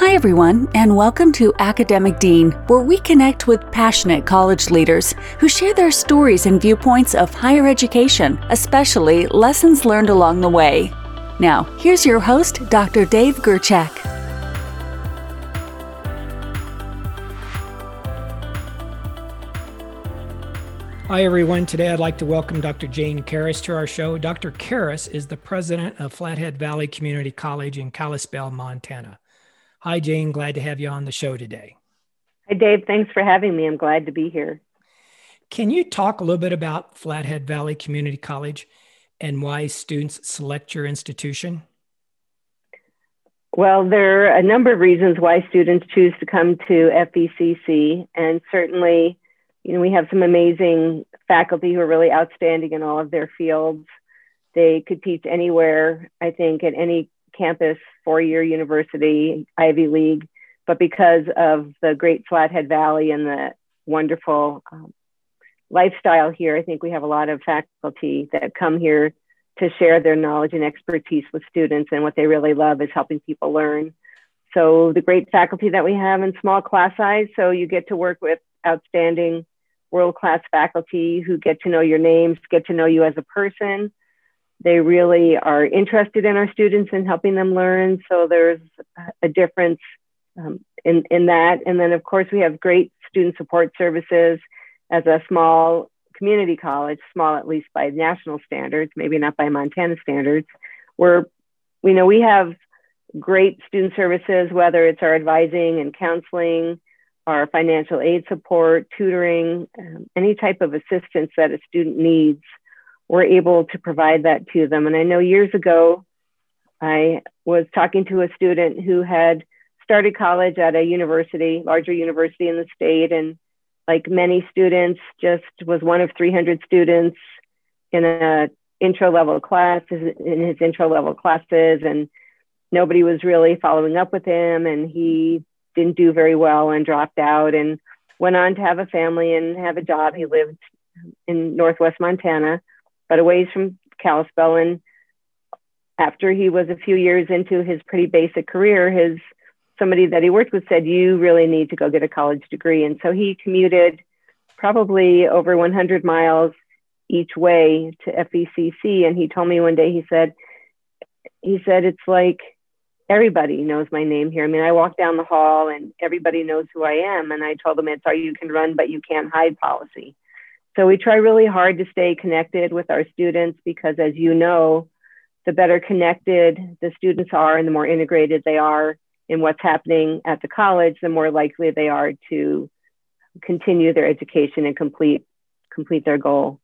Hi, everyone, and welcome to Academic Dean, where we connect with passionate college leaders who share their stories and viewpoints of higher education, especially lessons learned along the way. Now, here's your host, Dr. Dave Gerchak. Hi, everyone. Today I'd like to welcome Dr. Jane Karas to our show. Dr. Karas is the president of Flathead Valley Community College in Kalispell, Montana. Hi, Jane. Glad to have you on the show today. Hi, Dave. Thanks for having me. I'm glad to be here. Can you talk a little bit about Flathead Valley Community College and why students select your institution? Well, there are a number of reasons why students choose to come to FVCC, and certainly you know, we have some amazing faculty who are really outstanding in all of their fields. They could teach anywhere, I think, at any campus, four year university, Ivy League. But because of the great Flathead Valley and the wonderful um, lifestyle here, I think we have a lot of faculty that come here to share their knowledge and expertise with students. And what they really love is helping people learn. So, the great faculty that we have in small class size, so you get to work with outstanding world class faculty who get to know your names, get to know you as a person. They really are interested in our students and helping them learn. So there's a difference um, in, in that. And then, of course, we have great student support services as a small community college, small at least by national standards, maybe not by Montana standards, We're, we know we have great student services, whether it's our advising and counseling, our financial aid support, tutoring, um, any type of assistance that a student needs, we're able to provide that to them. And I know years ago, I was talking to a student who had started college at a university, larger university in the state, and like many students, just was one of 300 students in a intro level class in his intro level classes, and nobody was really following up with him, and he didn't do very well and dropped out and went on to have a family and have a job. He lived in Northwest Montana, but away from Kalispell. And after he was a few years into his pretty basic career, his somebody that he worked with said, "You really need to go get a college degree." And so he commuted probably over 100 miles each way to FVCC. And he told me one day, he said, he said it's like everybody knows my name here. I mean, I walk down the hall and everybody knows who I am. And I told them it's our you can run, but you can't hide policy. So we try really hard to stay connected with our students because, as you know, the better connected the students are and the more integrated they are in what's happening at the college, the more likely they are to continue their education and complete complete their goal.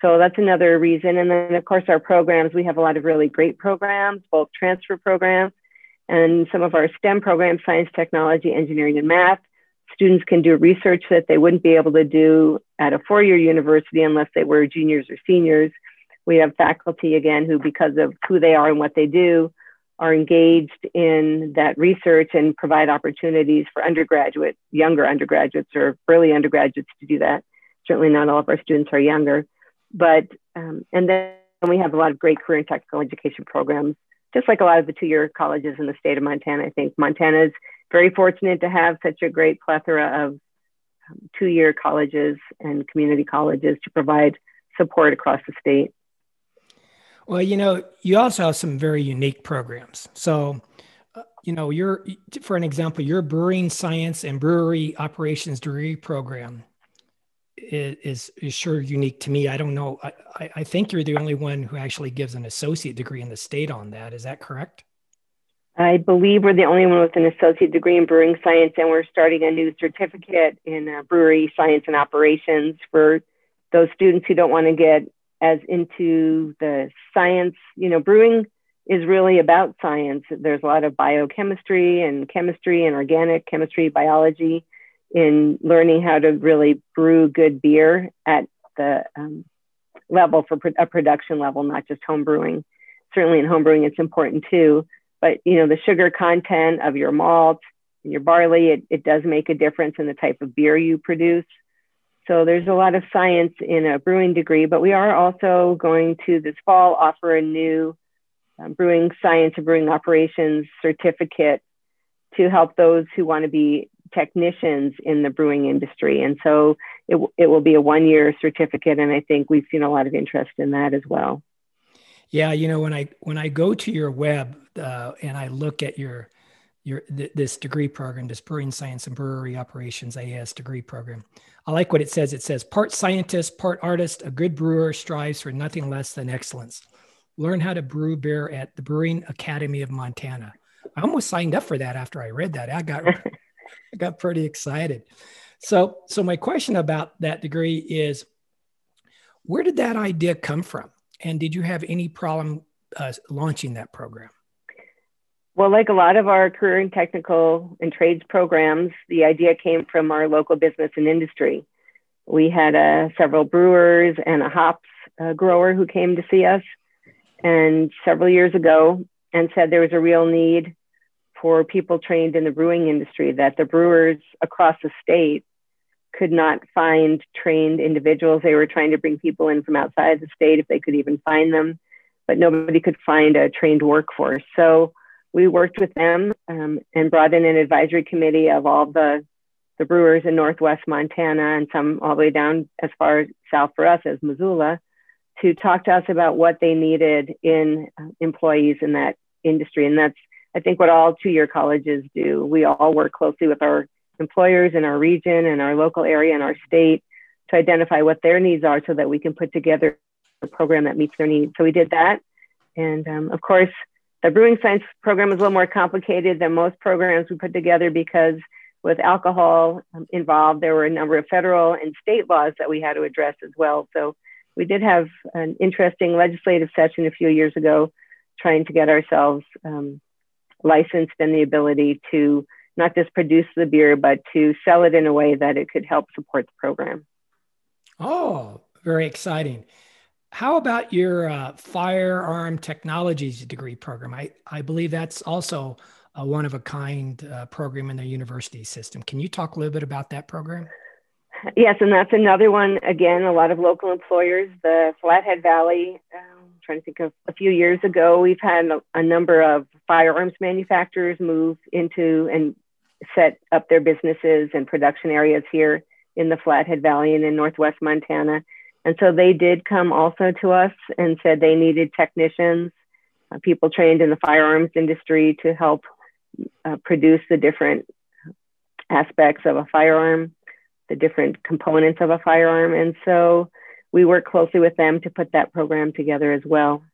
So that's another reason. And then, of course, our programs, we have a lot of really great programs, both transfer programs and some of our STEM programs, science, technology, engineering, and math. Students can do research that they wouldn't be able to do at a four-year university unless they were juniors or seniors. We have faculty, again, who, because of who they are and what they do, are engaged in that research and provide opportunities for undergraduate, younger undergraduates or early undergraduates to do that. Certainly not all of our students are younger, but, um, and then we have a lot of great career and technical education programs just like a lot of the two-year colleges in the state of Montana. I think Montana is very fortunate to have such a great plethora of um, two-year colleges and community colleges to provide support across the state. Well, you know, you also have some very unique programs. So, uh, you know, your for an example, your brewing science and brewery operations degree program is is sure unique to me. I don't know. I, I think you're the only one who actually gives an associate degree in the state on that. Is that correct? I believe we're the only one with an associate degree in brewing science, and we're starting a new certificate in uh, brewery science and operations for those students who don't want to get as into the science. You know, brewing is really about science. There's a lot of biochemistry and chemistry and organic chemistry, biology in learning how to really brew good beer at the um, level for a production level, not just home brewing. Certainly in home brewing, it's important too. But you know, the sugar content of your malt and your barley, it, it does make a difference in the type of beer you produce. So there's a lot of science in a brewing degree, but we are also going to this fall offer a new um, brewing science and brewing operations certificate to help those who want to be technicians in the brewing industry. And so it, it will be a one year certificate. And I think we've seen a lot of interest in that as well. Yeah, you know when I when I go to your web uh, and I look at your your th- this degree program, this brewing science and brewery operations AS degree program, I like what it says. It says part scientist, part artist. A good brewer strives for nothing less than excellence. Learn how to brew beer at the Brewing Academy of Montana. I almost signed up for that after I read that. I got I got pretty excited. So so my question about that degree is, where did that idea come from? And did you have any problem uh, launching that program? Well, like a lot of our career and technical and trades programs, the idea came from our local business and industry. We had uh, several brewers and a hops uh, grower who came to see us and several years ago and said there was a real need for people trained in the brewing industry, that the brewers across the state could not find trained individuals. They were trying to bring people in from outside the state if they could even find them, but nobody could find a trained workforce. So we worked with them um, and brought in an advisory committee of all the, the brewers in Northwest Montana and some all the way down as far south for us as Missoula to talk to us about what they needed in uh, employees in that industry. And that's, I think, what all two year colleges do. We all work closely with our employers in our region and our local area and our state to identify what their needs are so that we can put together a program that meets their needs. So we did that. And um, of course, the brewing science program is a little more complicated than most programs we put together because with alcohol um, involved, there were a number of federal and state laws that we had to address as well. So we did have an interesting legislative session a few years ago trying to get ourselves um, licensed and the ability to not just produce the beer, but to sell it in a way that it could help support the program. Oh, very exciting. How about your uh, firearm technologies degree program? I, I believe that's also a one of a kind uh, program in the university system. Can you talk a little bit about that program? Yes, and that's another one. Again, a lot of local employers. The Flathead Valley, um, trying to think of a few years ago, we've had a, a number of firearms manufacturers move into and set up their businesses and production areas here in the Flathead Valley and in Northwest Montana. And so they did come also to us and said they needed technicians, uh, people trained in the firearms industry to help uh, produce the different aspects of a firearm, the different components of a firearm. And so we work closely with them to put that program together as well.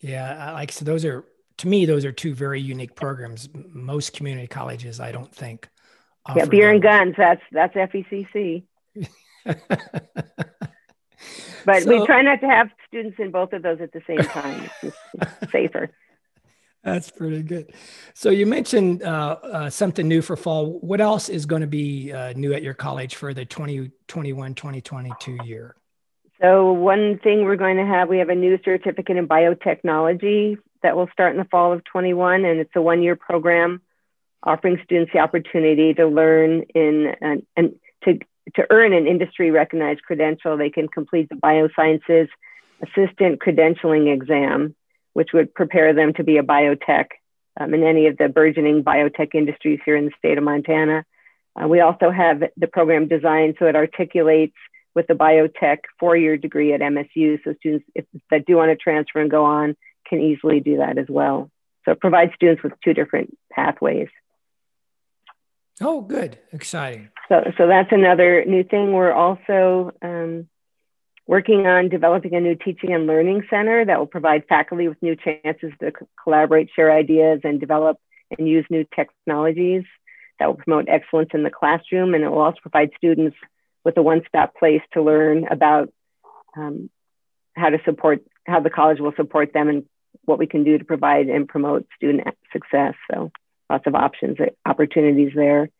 Yeah, like so those are to me, those are two very unique programs. Most community colleges, I don't think. Yeah, beer them. and guns. That's that's FVCC. but so, we try not to have students in both of those at the same time. It's safer. That's pretty good. So you mentioned uh, uh, something new for fall. What else is going to be uh, new at your college for the 2021-2022 year? So one thing we're going to have, we have a new certificate in biotechnology that will start in the fall of 21, and it's a one-year program offering students the opportunity to learn in and, and to to earn an industry recognized credential. They can complete the biosciences assistant credentialing exam, which would prepare them to be a biotech um, in any of the burgeoning biotech industries here in the state of Montana. Uh, we also have the program designed so it articulates with the biotech four-year degree at MSU. So students if, that do want to transfer and go on can easily do that as well. So it provides students with two different pathways. Oh, good. Exciting. So, so that's another new thing. We're also um, working on developing a new teaching and learning center that will provide faculty with new chances to collaborate, share ideas, and develop and use new technologies that will promote excellence in the classroom. And it will also provide students with a one-stop place to learn about um, how to support, how the college will support them and what we can do to provide and promote student success. So lots of options, opportunities there.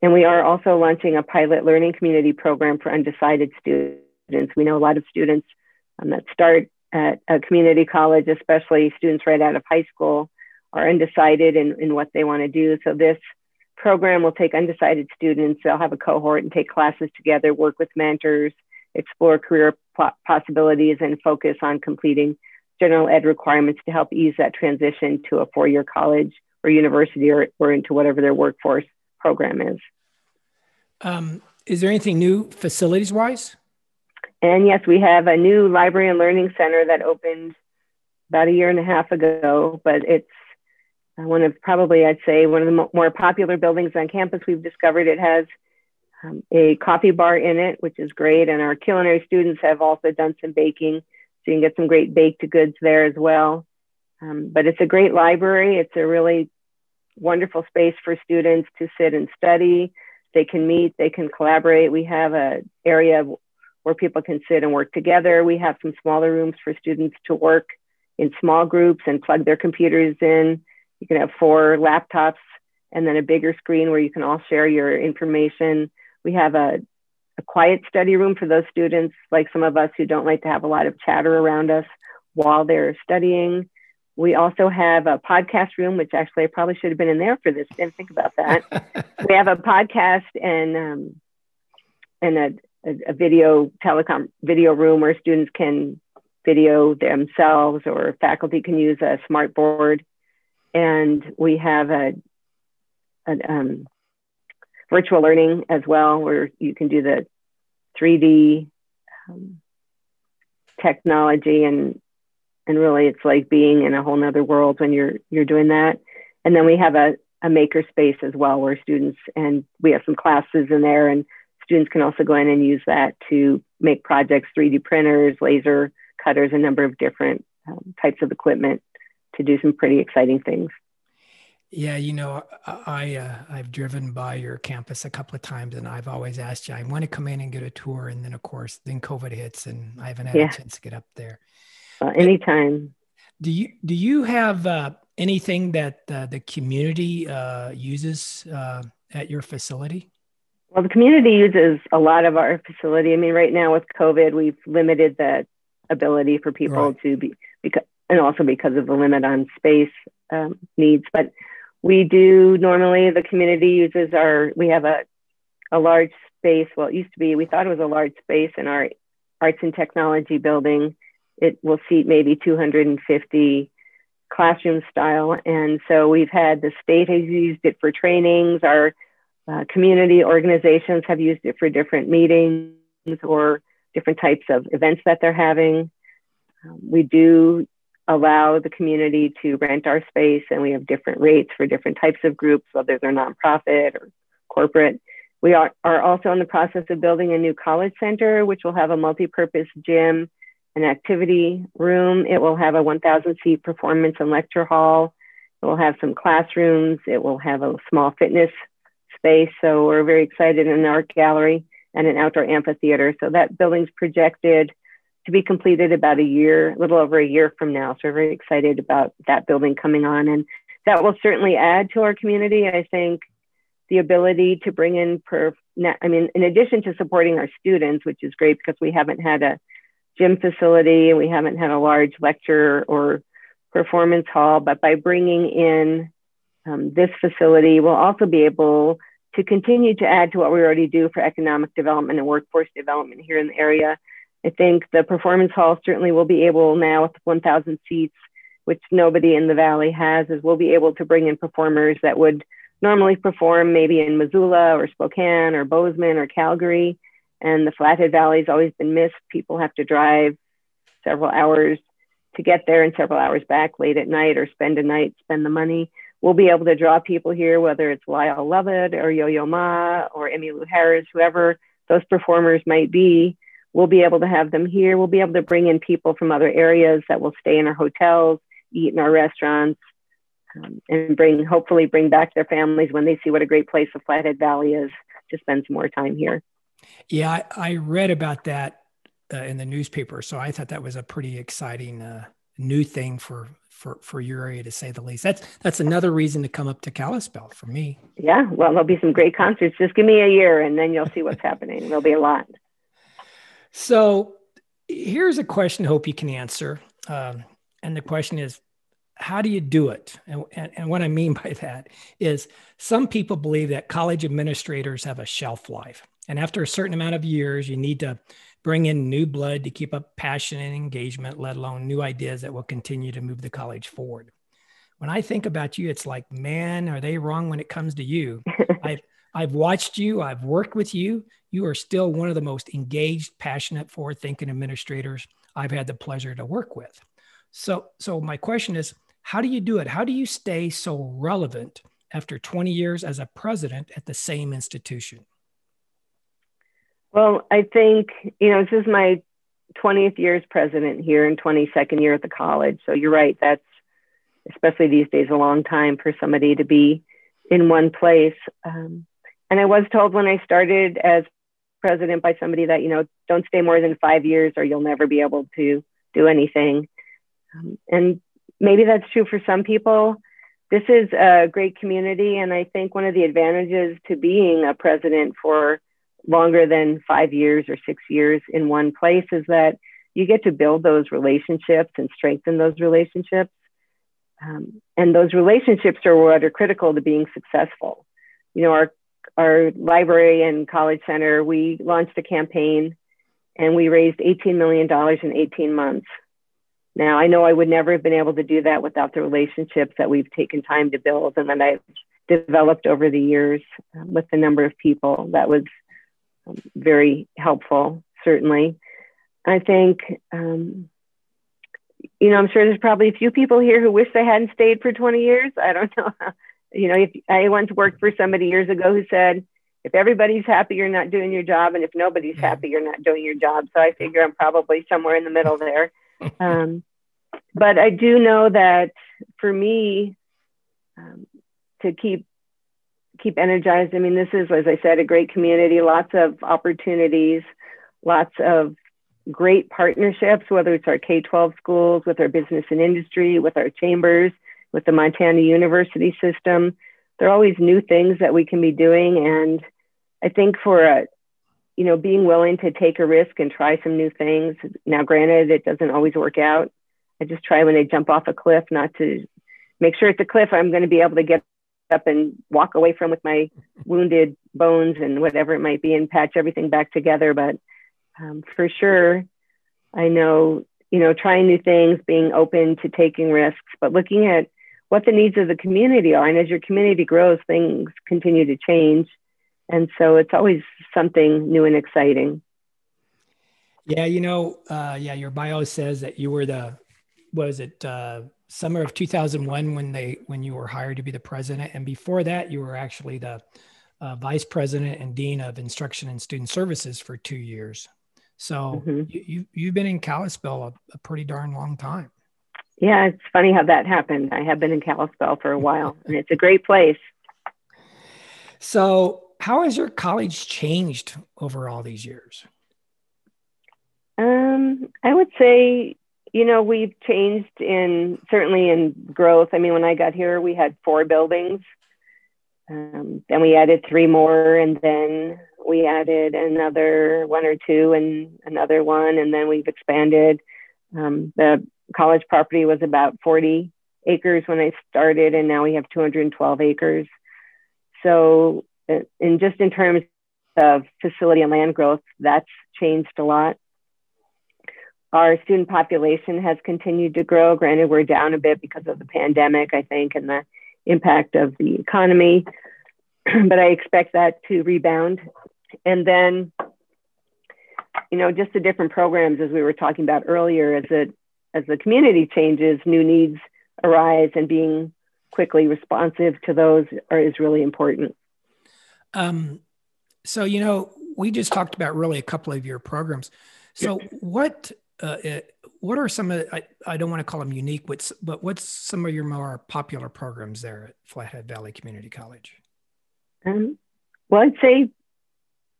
And we are also launching a pilot learning community program for undecided students. We know a lot of students um, that start at a community college, especially students right out of high school, are undecided in, in what they want to do. So this program will take undecided students, they'll have a cohort and take classes together, work with mentors, explore career possibilities, and focus on completing general ed requirements to help ease that transition to a four year college or university or, or into whatever their workforce program is. Um, is there anything new facilities wise? And yes, we have a new library and learning center that opened about a year and a half ago, but it's one of probably, I'd say, one of the more popular buildings on campus. We've discovered it has um, a coffee bar in it, which is great. And our culinary students have also done some baking. So you can get some great baked goods there as well. Um, but it's a great library. It's a really wonderful space for students to sit and study. They can meet, they can collaborate. We have an area where people can sit and work together. We have some smaller rooms for students to work in small groups and plug their computers in. You can have four laptops and then a bigger screen where you can all share your information. We have a, a quiet study room for those students, like some of us who don't like to have a lot of chatter around us while they're studying. We also have a podcast room, which actually I probably should have been in there for this. Didn't think about that. we have a podcast and um, and a, a, a video telecom video room where students can video themselves or faculty can use a smart board. And we have a, a um, virtual learning as well, where you can do the 3D um, technology and and really it's like being in a whole nother world when you're you're doing that. And then we have a, a maker space as well where students and we have some classes in there and students can also go in and use that to make projects, 3D printers, laser cutters, a number of different um, types of equipment to do some pretty exciting things. Yeah, you know, I uh, I've driven by your campus a couple of times, and I've always asked you. I want to come in and get a tour, and then of course, then COVID hits, and I haven't had yeah. a chance to get up there. Uh, anytime. Do you do you have uh, anything that uh, the community uh, uses uh, at your facility? Well, the community uses a lot of our facility. I mean, right now with COVID, we've limited the ability for people right. to be because and also because of the limit on space um, needs. But we do normally the community uses our we have a a large space. Well, it used to be we thought it was a large space in our arts and technology building. It will seat maybe 250 classroom style, and so we've had the state has used it for trainings. Our uh, community organizations have used it for different meetings or different types of events that they're having. Um, we do allow the community to rent our space, and we have different rates for different types of groups, whether they're nonprofit or corporate. We are, are also in the process of building a new college center, which will have a multi purpose gym, an activity room. It will have a 1,000 seat performance and lecture hall. It will have some classrooms. It will have a small fitness space. So we're very excited an art gallery and an outdoor amphitheater. So that building's projected to be completed about a year, a little over a year from now. So we're very excited about that building coming on. And that will certainly add to our community. I think the ability to bring in per, I mean, in addition to supporting our students, which is great because we haven't had a gym facility and we haven't had a large lecture or performance hall, but by bringing in um, this facility, we'll also be able to continue to add to what we already do for economic development and workforce development here in the area. I think the performance hall certainly will be able now with 1,000 seats, which nobody in the valley has, is we'll be able to bring in performers that would normally perform maybe in Missoula or Spokane or Bozeman or Calgary. And the Flathead Valley has always been missed. People have to drive several hours to get there and several hours back late at night or spend a night, spend the money we'll be able to draw people here, whether it's Lyle Lovett or Yo-Yo Ma or Emmylou Harris, whoever those performers might be. We'll be able to have them here. We'll be able to bring in people from other areas that will stay in our hotels, eat in our restaurants, um, and bring hopefully bring back their families when they see what a great place the Flathead Valley is to spend some more time here. Yeah, I, I read about that uh, in the newspaper, so I thought that was a pretty exciting uh, new thing for for for your area to say the least. That's that's another reason to come up to Kalispell for me. Yeah, well, there'll be some great concerts. Just give me a year, and then you'll see what's happening. There'll be a lot. So, here's a question. I hope you can answer. Um, and the question is, how do you do it? And, and, and what I mean by that is, some people believe that college administrators have a shelf life, and after a certain amount of years, you need to bring in new blood to keep up passion and engagement, let alone new ideas that will continue to move the college forward. when I think about you, it's like, man, are they wrong when it comes to you? I've I've watched you, I've worked with you. You are still one of the most engaged, passionate, forward-thinking administrators I've had the pleasure to work with. So, so my question is, how do you do it? How do you stay so relevant after 20 years as a president at the same institution? Well, I think, you know, this is my 20th year as president here and 22nd year at the college. So you're right. That's especially these days a long time for somebody to be in one place. Um, and I was told when I started as president by somebody that, you know, don't stay more than five years or you'll never be able to do anything. Um, and maybe that's true for some people. This is a great community. And I think one of the advantages to being a president for longer than five years or six years in one place is that you get to build those relationships and strengthen those relationships. Um, and those relationships are what are critical to being successful. You know, our our library and college center, we launched a campaign and we raised $18 million in 18 months. Now, I know I would never have been able to do that without the relationships that we've taken time to build and that I've developed over the years um, with the number of people. That was very helpful, certainly. I think, um, you know, I'm sure there's probably a few people here who wish they hadn't stayed for 20 years. I don't know. you know, if I once worked for somebody years ago who said, if everybody's happy, you're not doing your job, and if nobody's happy, you're not doing your job. So I figure I'm probably somewhere in the middle there. Um, but I do know that for me, um, to keep keep energized. I mean, this is, as I said, a great community, lots of opportunities, lots of great partnerships, whether it's our K 12 schools, with our business and industry, with our chambers, with the Montana University system. There are always new things that we can be doing. And I think for a, you know, being willing to take a risk and try some new things. Now, granted, it doesn't always work out. I just try when I jump off a cliff not to make sure it's a cliff I'm going to be able to get up and walk away from with my wounded bones and whatever it might be and patch everything back together. But um, for sure, I know, you know, trying new things, being open to taking risks, but looking at what the needs of the community are. And as your community grows, things continue to change. And so it's always something new and exciting. Yeah, you know, uh, yeah, your bio says that you were the, was it uh, summer of 2001 when they when you were hired to be the president. And before that you were actually the uh, vice president and dean of instruction and student services for two years. So mm-hmm. you, you you've been in kalispell a, a, pretty darn long time. Yeah it's funny how that happened. I have been in kalispell for a while and it's a great place. So how has your college changed over all these years? Um, i would say you know, we've changed in certainly in growth. I mean, when I got here, we had four buildings. Um, then we added three more, and then we added another one or two, and another one, and then we've expanded. Um, the college property was about 40 acres when I started, and now we have 212 acres. So, in just in terms of facility and land growth, that's changed a lot. Our student population has continued to grow. Granted, we're down a bit because of the pandemic, I think, and the impact of the economy, but I expect that to rebound. And then, you know, just the different programs as we were talking about earlier, as it as the community changes, new needs arise, and being quickly responsive to those are, is really important. Um, so, you know, we just talked about really a couple of your programs. So, what uh, it, what are some of I, I don't want to call them unique but, but what's some of your more popular programs there at flathead valley community college? Um, well i'd say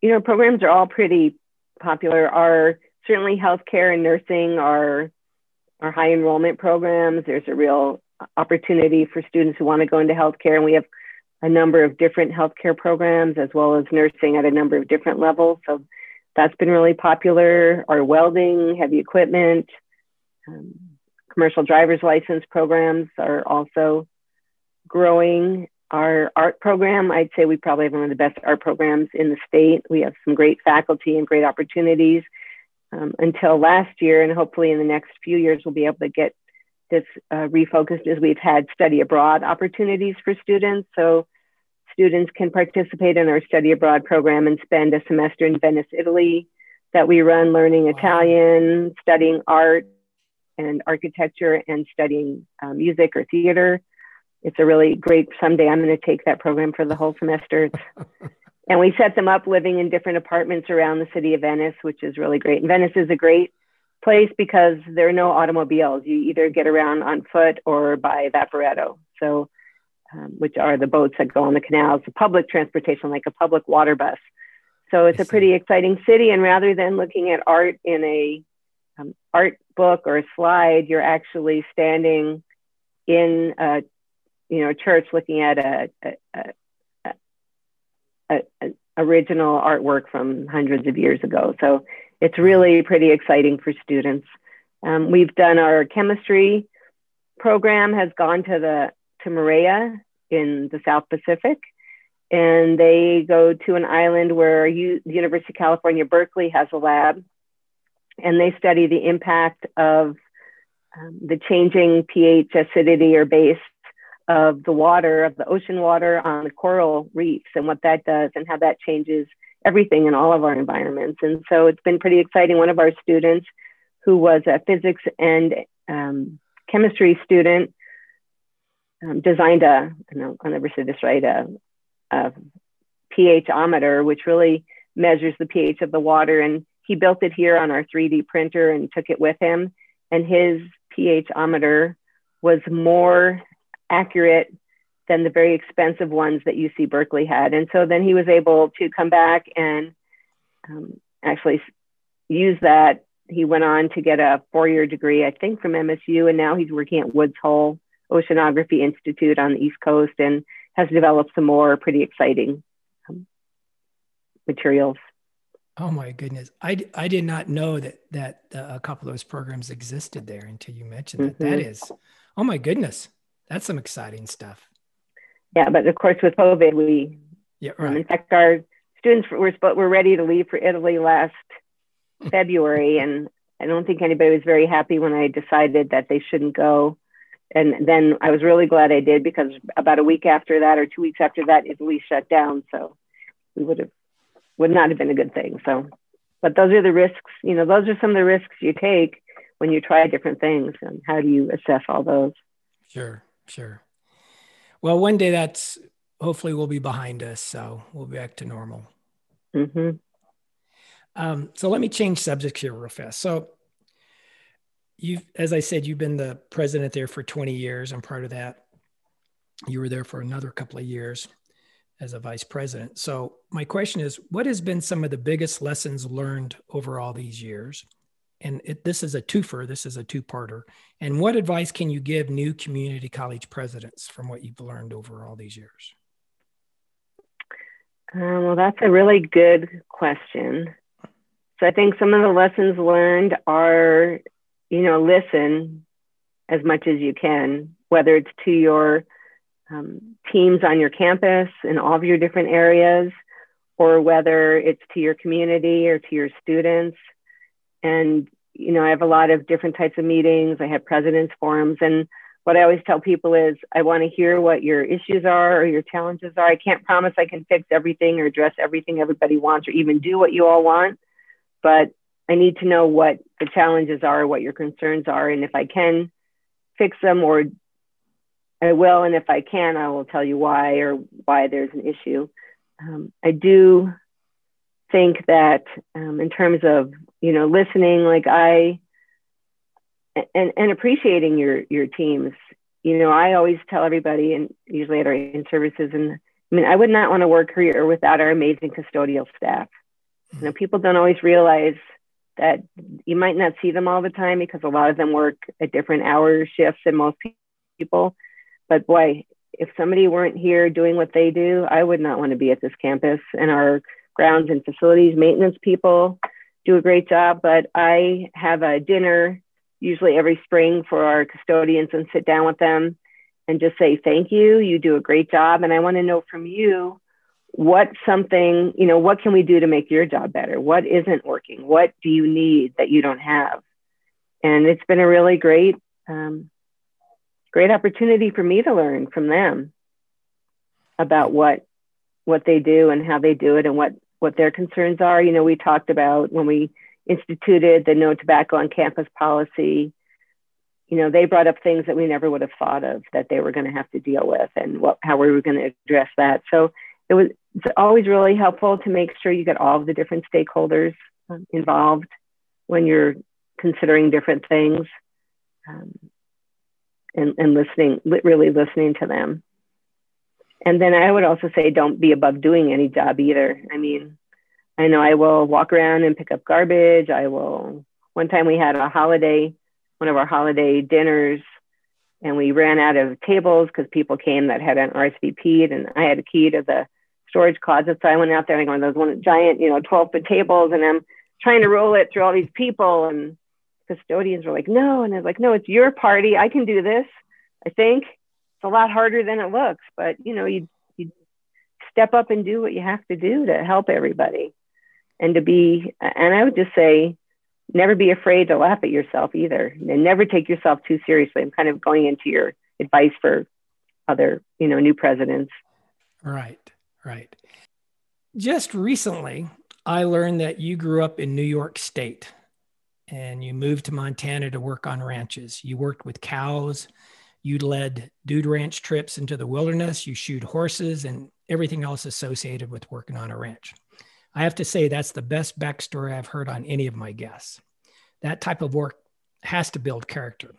you know programs are all pretty popular. Are certainly healthcare and nursing are are high enrollment programs. There's a real opportunity for students who want to go into healthcare and we have a number of different healthcare programs as well as nursing at a number of different levels. So that's been really popular. Our welding, heavy equipment, um, commercial driver's license programs are also growing. Our art program, I'd say we probably have one of the best art programs in the state. We have some great faculty and great opportunities. Um, until last year, and hopefully in the next few years, we'll be able to get this uh, refocused as we've had study abroad opportunities for students. So students can participate in our study abroad program and spend a semester in Venice, Italy, that we run learning Italian, studying art and architecture, and studying uh, music or theater. It's a really great, someday I'm going to take that program for the whole semester. and we set them up living in different apartments around the city of Venice, which is really great. And Venice is a great place because there are no automobiles. You either get around on foot or by vaporetto. So, um, which are the boats that go on the canals, the public transportation, like a public water bus. So it's a pretty exciting city. And rather than looking at art in a um, art book or a slide, you're actually standing in a, you know, church looking at a, a, a, a original artwork from hundreds of years ago. So it's really pretty exciting for students. Um, we've done our chemistry program has gone to the to Moorea in the South Pacific, and they go to an island where U, the University of California, Berkeley has a lab, and they study the impact of um, the changing pH, acidity, or base of the water, of the ocean water on the coral reefs, and what that does, and how that changes everything in all of our environments. And so it's been pretty exciting. One of our students, who was a physics and um, chemistry student, um, designed a, I'll never say this right, a, a pH-ometer, which really measures the pH of the water. And he built it here on our 3D printer and took it with him. And his pH-ometer was more accurate than the very expensive ones that UC Berkeley had. And so then he was able to come back and um, actually use that. He went on to get a four year degree, I think, from MSU, and now he's working at Woods Hole Oceanography Institute on the East Coast and has developed some more pretty exciting um, materials. Oh my goodness. I, I did not know that that uh, a couple of those programs existed there until you mentioned that. Mm-hmm. that is, oh my goodness, that's some exciting stuff yeah, but of course with COVID, we yeah right. in fact our students were were ready to leave for Italy last February, and I don't think anybody was very happy when I decided that they shouldn't go. And then I was really glad I did because about a week after that, or two weeks after that, Italy shut down. So we would have would not have been a good thing. So, but those are the risks. You know, those are some of the risks you take when you try different things. And how do you assess all those? Sure, sure. Well, one day that's hopefully will be behind us, so we'll be back to normal. Mm-hmm. Um, so let me change subjects here real fast. So you've, as I said, you've been the president there for 20 years, and part of that, you were there for another couple of years as a vice president. So my question is, what has been some of the biggest lessons learned over all these years? and it, this is a twofer, this is a two parter. And what advice can you give new community college presidents from what you've learned over all these years? Uh, well, that's a really good question. So I think some of the lessons learned are, you know, listen as much as you can, whether it's to your um, teams on your campus in all of your different areas, or whether it's to your community or to your students. And you know i have a lot of different types of meetings. I have presidents forums. And what i always tell people is i want to hear what your issues are or your challenges are. I can't promise i can fix everything or address everything everybody wants or even do what you all want but i need to know what the challenges are what your concerns are and if i can fix them or i will and if i can i will tell you why or why there's an issue. Um, i do think that um, in terms of you know listening like i and and appreciating your your teams. You know i always tell everybody and usually at our in services and i mean i would not want to work here without our amazing custodial staff. You know people don't always realize that you might not see them all the time because a lot of them work at different hour shifts than most people but boy if somebody weren't here doing what they do i would not want to be at this campus and our grounds and facilities maintenance people do a great job. But I have a dinner usually every spring for our custodians and sit down with them and just say, thank you. You do a great job. And I want to know from you what something, you know, what can we do to make your job better? What isn't working? What do you need that you don't have? And it's been a really great um, great opportunity for me to learn from them about what what they do and how they do it and what what their concerns are. You know, we talked about when we instituted the no tobacco on campus policy. You know, they brought up things that we never would have thought of that they were going to have to deal with and what how we were going to address that. So it was it's always really helpful to make sure you get all of the different stakeholders um, involved when you're considering different things um, and, and listening, really listening to them. And then I would also say, don't be above doing any job either. I mean, I know I will walk around and pick up garbage. I will. One time we had a holiday, one of our holiday dinners, and we ran out of tables because people came that had an RSVP, and I had a key to the storage closet. So I went out there and I go, those one giant, you know, 12 foot tables, and I'm trying to roll it through all these people. And custodians were like, no. And I was like, no, it's your party. I can do this. I think it's a lot harder than it looks, but you know, you, you step up and do what you have to do to help everybody and to be, and I would just say, never be afraid to laugh at yourself either and never take yourself too seriously. I'm kind of going into your advice for other, you know, new presidents. Right, right. Just recently, I learned that you grew up in New York State and you moved to Montana to work on ranches. You worked with cows, you led dude ranch trips into the wilderness, you shoot horses, and everything else associated with working on a ranch. I have to say, that's the best backstory I've heard on any of my guests. That type of work has to build character.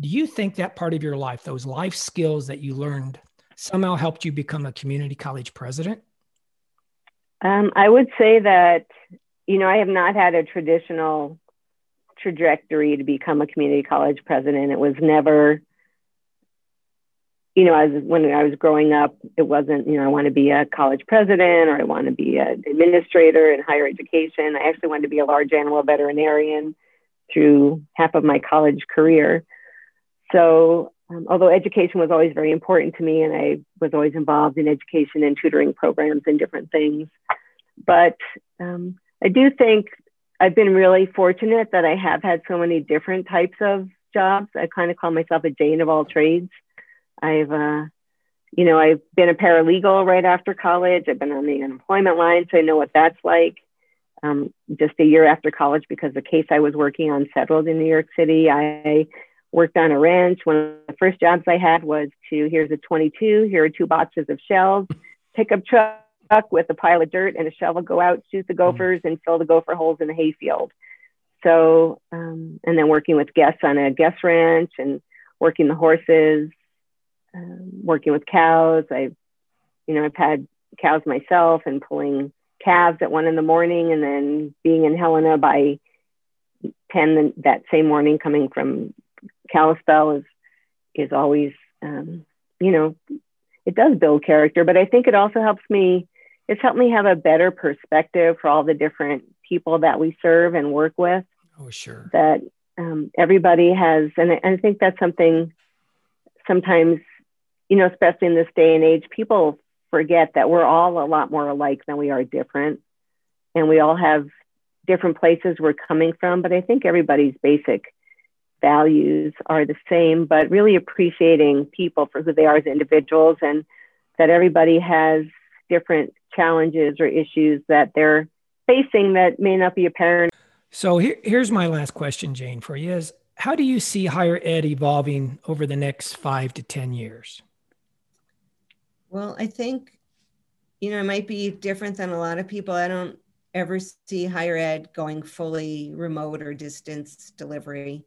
Do you think that part of your life, those life skills that you learned, somehow helped you become a community college president? Um, I would say that, you know, I have not had a traditional trajectory to become a community college president. It was never, you know, as when I was growing up, it wasn't, you know, I want to be a college president or I want to be an administrator in higher education. I actually wanted to be a large animal veterinarian through half of my college career. So, um, although education was always very important to me and I was always involved in education and tutoring programs and different things, but um, I do think I've been really fortunate that I have had so many different types of jobs. I kind of call myself a Jane of all trades. I've, uh, you know, I've been a paralegal right after college. I've been on the unemployment line, so I know what that's like. Um, just a year after college, because the case I was working on settled in New York City, I worked on a ranch. One of the first jobs I had was to here's a 22, here are two boxes of shells, pickup truck truck with a pile of dirt and a shovel, go out, shoot the mm-hmm. gophers, and fill the gopher holes in the hayfield. So, um, and then working with guests on a guest ranch and working the horses, um, working with cows. I've, you know, I've had cows myself and pulling calves at one in the morning and then being in Helena by 10 that same morning coming from Kalispell is, is always, um, you know, it does build character, but I think it also helps me it's helped me have a better perspective for all the different people that we serve and work with. Oh, sure. That um, everybody has, and I, I think that's something sometimes, you know, especially in this day and age, people forget that we're all a lot more alike than we are different. And we all have different places we're coming from. But I think everybody's basic values are the same, but really appreciating people for who they are as individuals and that everybody has different challenges or issues that they're facing that may not be apparent. So here, here's my last question, Jane, for you is how do you see higher ed evolving over the next five to 10 years? Well, I think, you know, it might be different than a lot of people. I don't ever see higher ed going fully remote or distance delivery.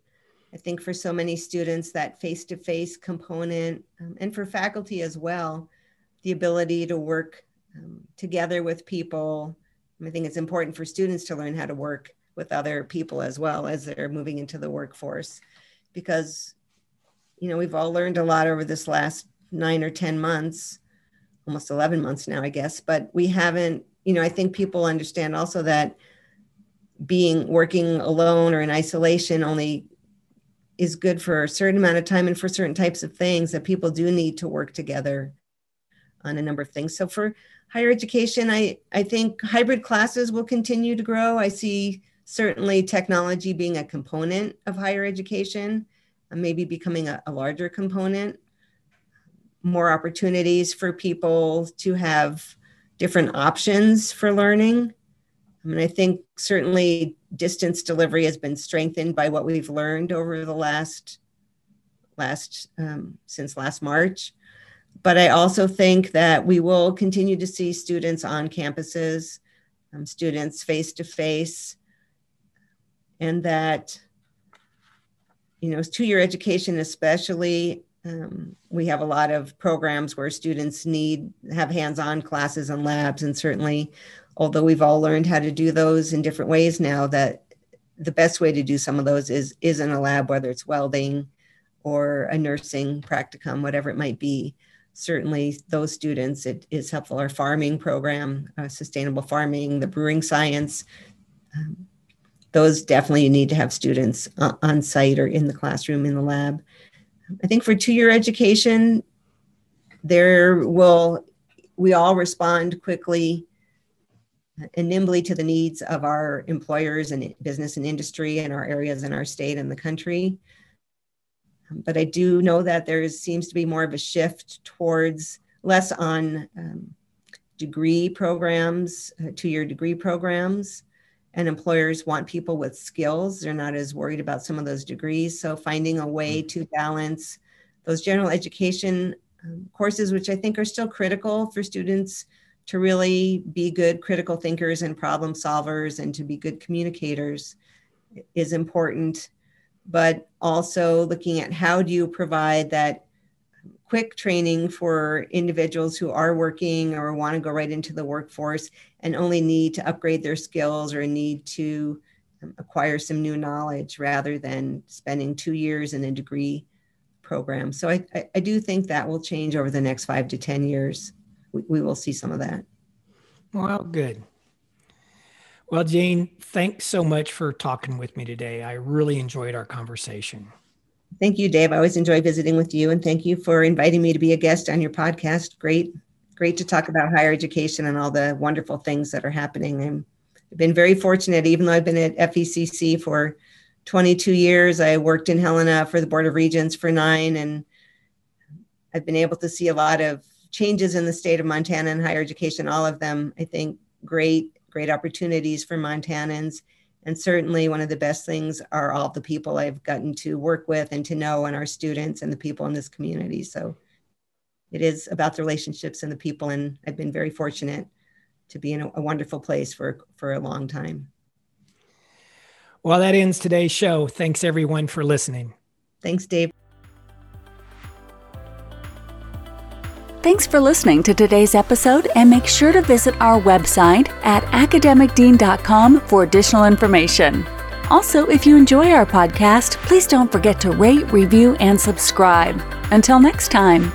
I think for so many students, that face to face component, um, and for faculty as well, the ability to work um, together with people. I think it's important for students to learn how to work with other people as well as they're moving into the workforce because you know we've all learned a lot over this last nine or ten months almost 11 months now i guess but we haven't you know i think people understand also that being working alone or in isolation only is good for a certain amount of time and for certain types of things that people do need to work together on a number of things so for higher education, I, I think hybrid classes will continue to grow. I see certainly technology being a component of higher education uh, maybe becoming a, a larger component, more opportunities for people to have different options for learning. I mean, I think certainly distance delivery has been strengthened by what we've learned over the last last um, since last March. But I also think that we will continue to see students on campuses, um, students face to face, and that you know, two-year education especially um, we have a lot of programs where students need have hands-on classes and labs and certainly although we've all learned how to do those in different ways now that the best way to do some of those is is in a lab whether it's welding or a nursing practicum whatever it might be. Certainly those students it is helpful. Our farming program uh, sustainable farming the brewing science um, those definitely you need to have students uh, on site or in the classroom in the lab. I think for two-year education there will we all respond quickly and nimbly to the needs of our employers and business and industry and our areas in our state and the country but i do know that there seems to be more of a shift towards less on um, degree programs uh, two-year degree programs and employers want people with skills. They're not as worried about some of those degrees. So finding a way mm-hmm. to balance those general education um, courses, which I think are still critical for students to really be good critical thinkers and problem solvers and to be good communicators is important. But also looking at how do you provide that quick training for individuals who are working or want to go right into the workforce and only need to upgrade their skills or need to um, acquire some new knowledge rather than spending two years in a degree program. So I, I, I do think that will change over the next five to 10 years. We, we will see some of that. Well, good. Well, Jane, thanks so much for talking with me today. I really enjoyed our conversation. Thank you, Dave. I always enjoy visiting with you, and thank you for inviting me to be a guest on your podcast. Great, great to talk about higher education and all the wonderful things that are happening. I'm, I've been very fortunate, even though I've been at FVCC for 22 years. I worked in Helena for the Board of Regents for nine, and I've been able to see a lot of changes in the state of Montana and higher education. All of them, I think, great, great opportunities for Montanans and certainly, one of the best things are all the people I've gotten to work with and to know, and our students and the people in this community. So it is about the relationships and the people. And I've been very fortunate to be in a, a wonderful place for, for a long time. Well, that ends today's show. Thanks, everyone, for listening. Thanks, Dave. Thanks for listening to today's episode and make sure to visit our website at academicdean.com for additional information. Also, if you enjoy our podcast, please don't forget to rate, review, and subscribe. Until next time.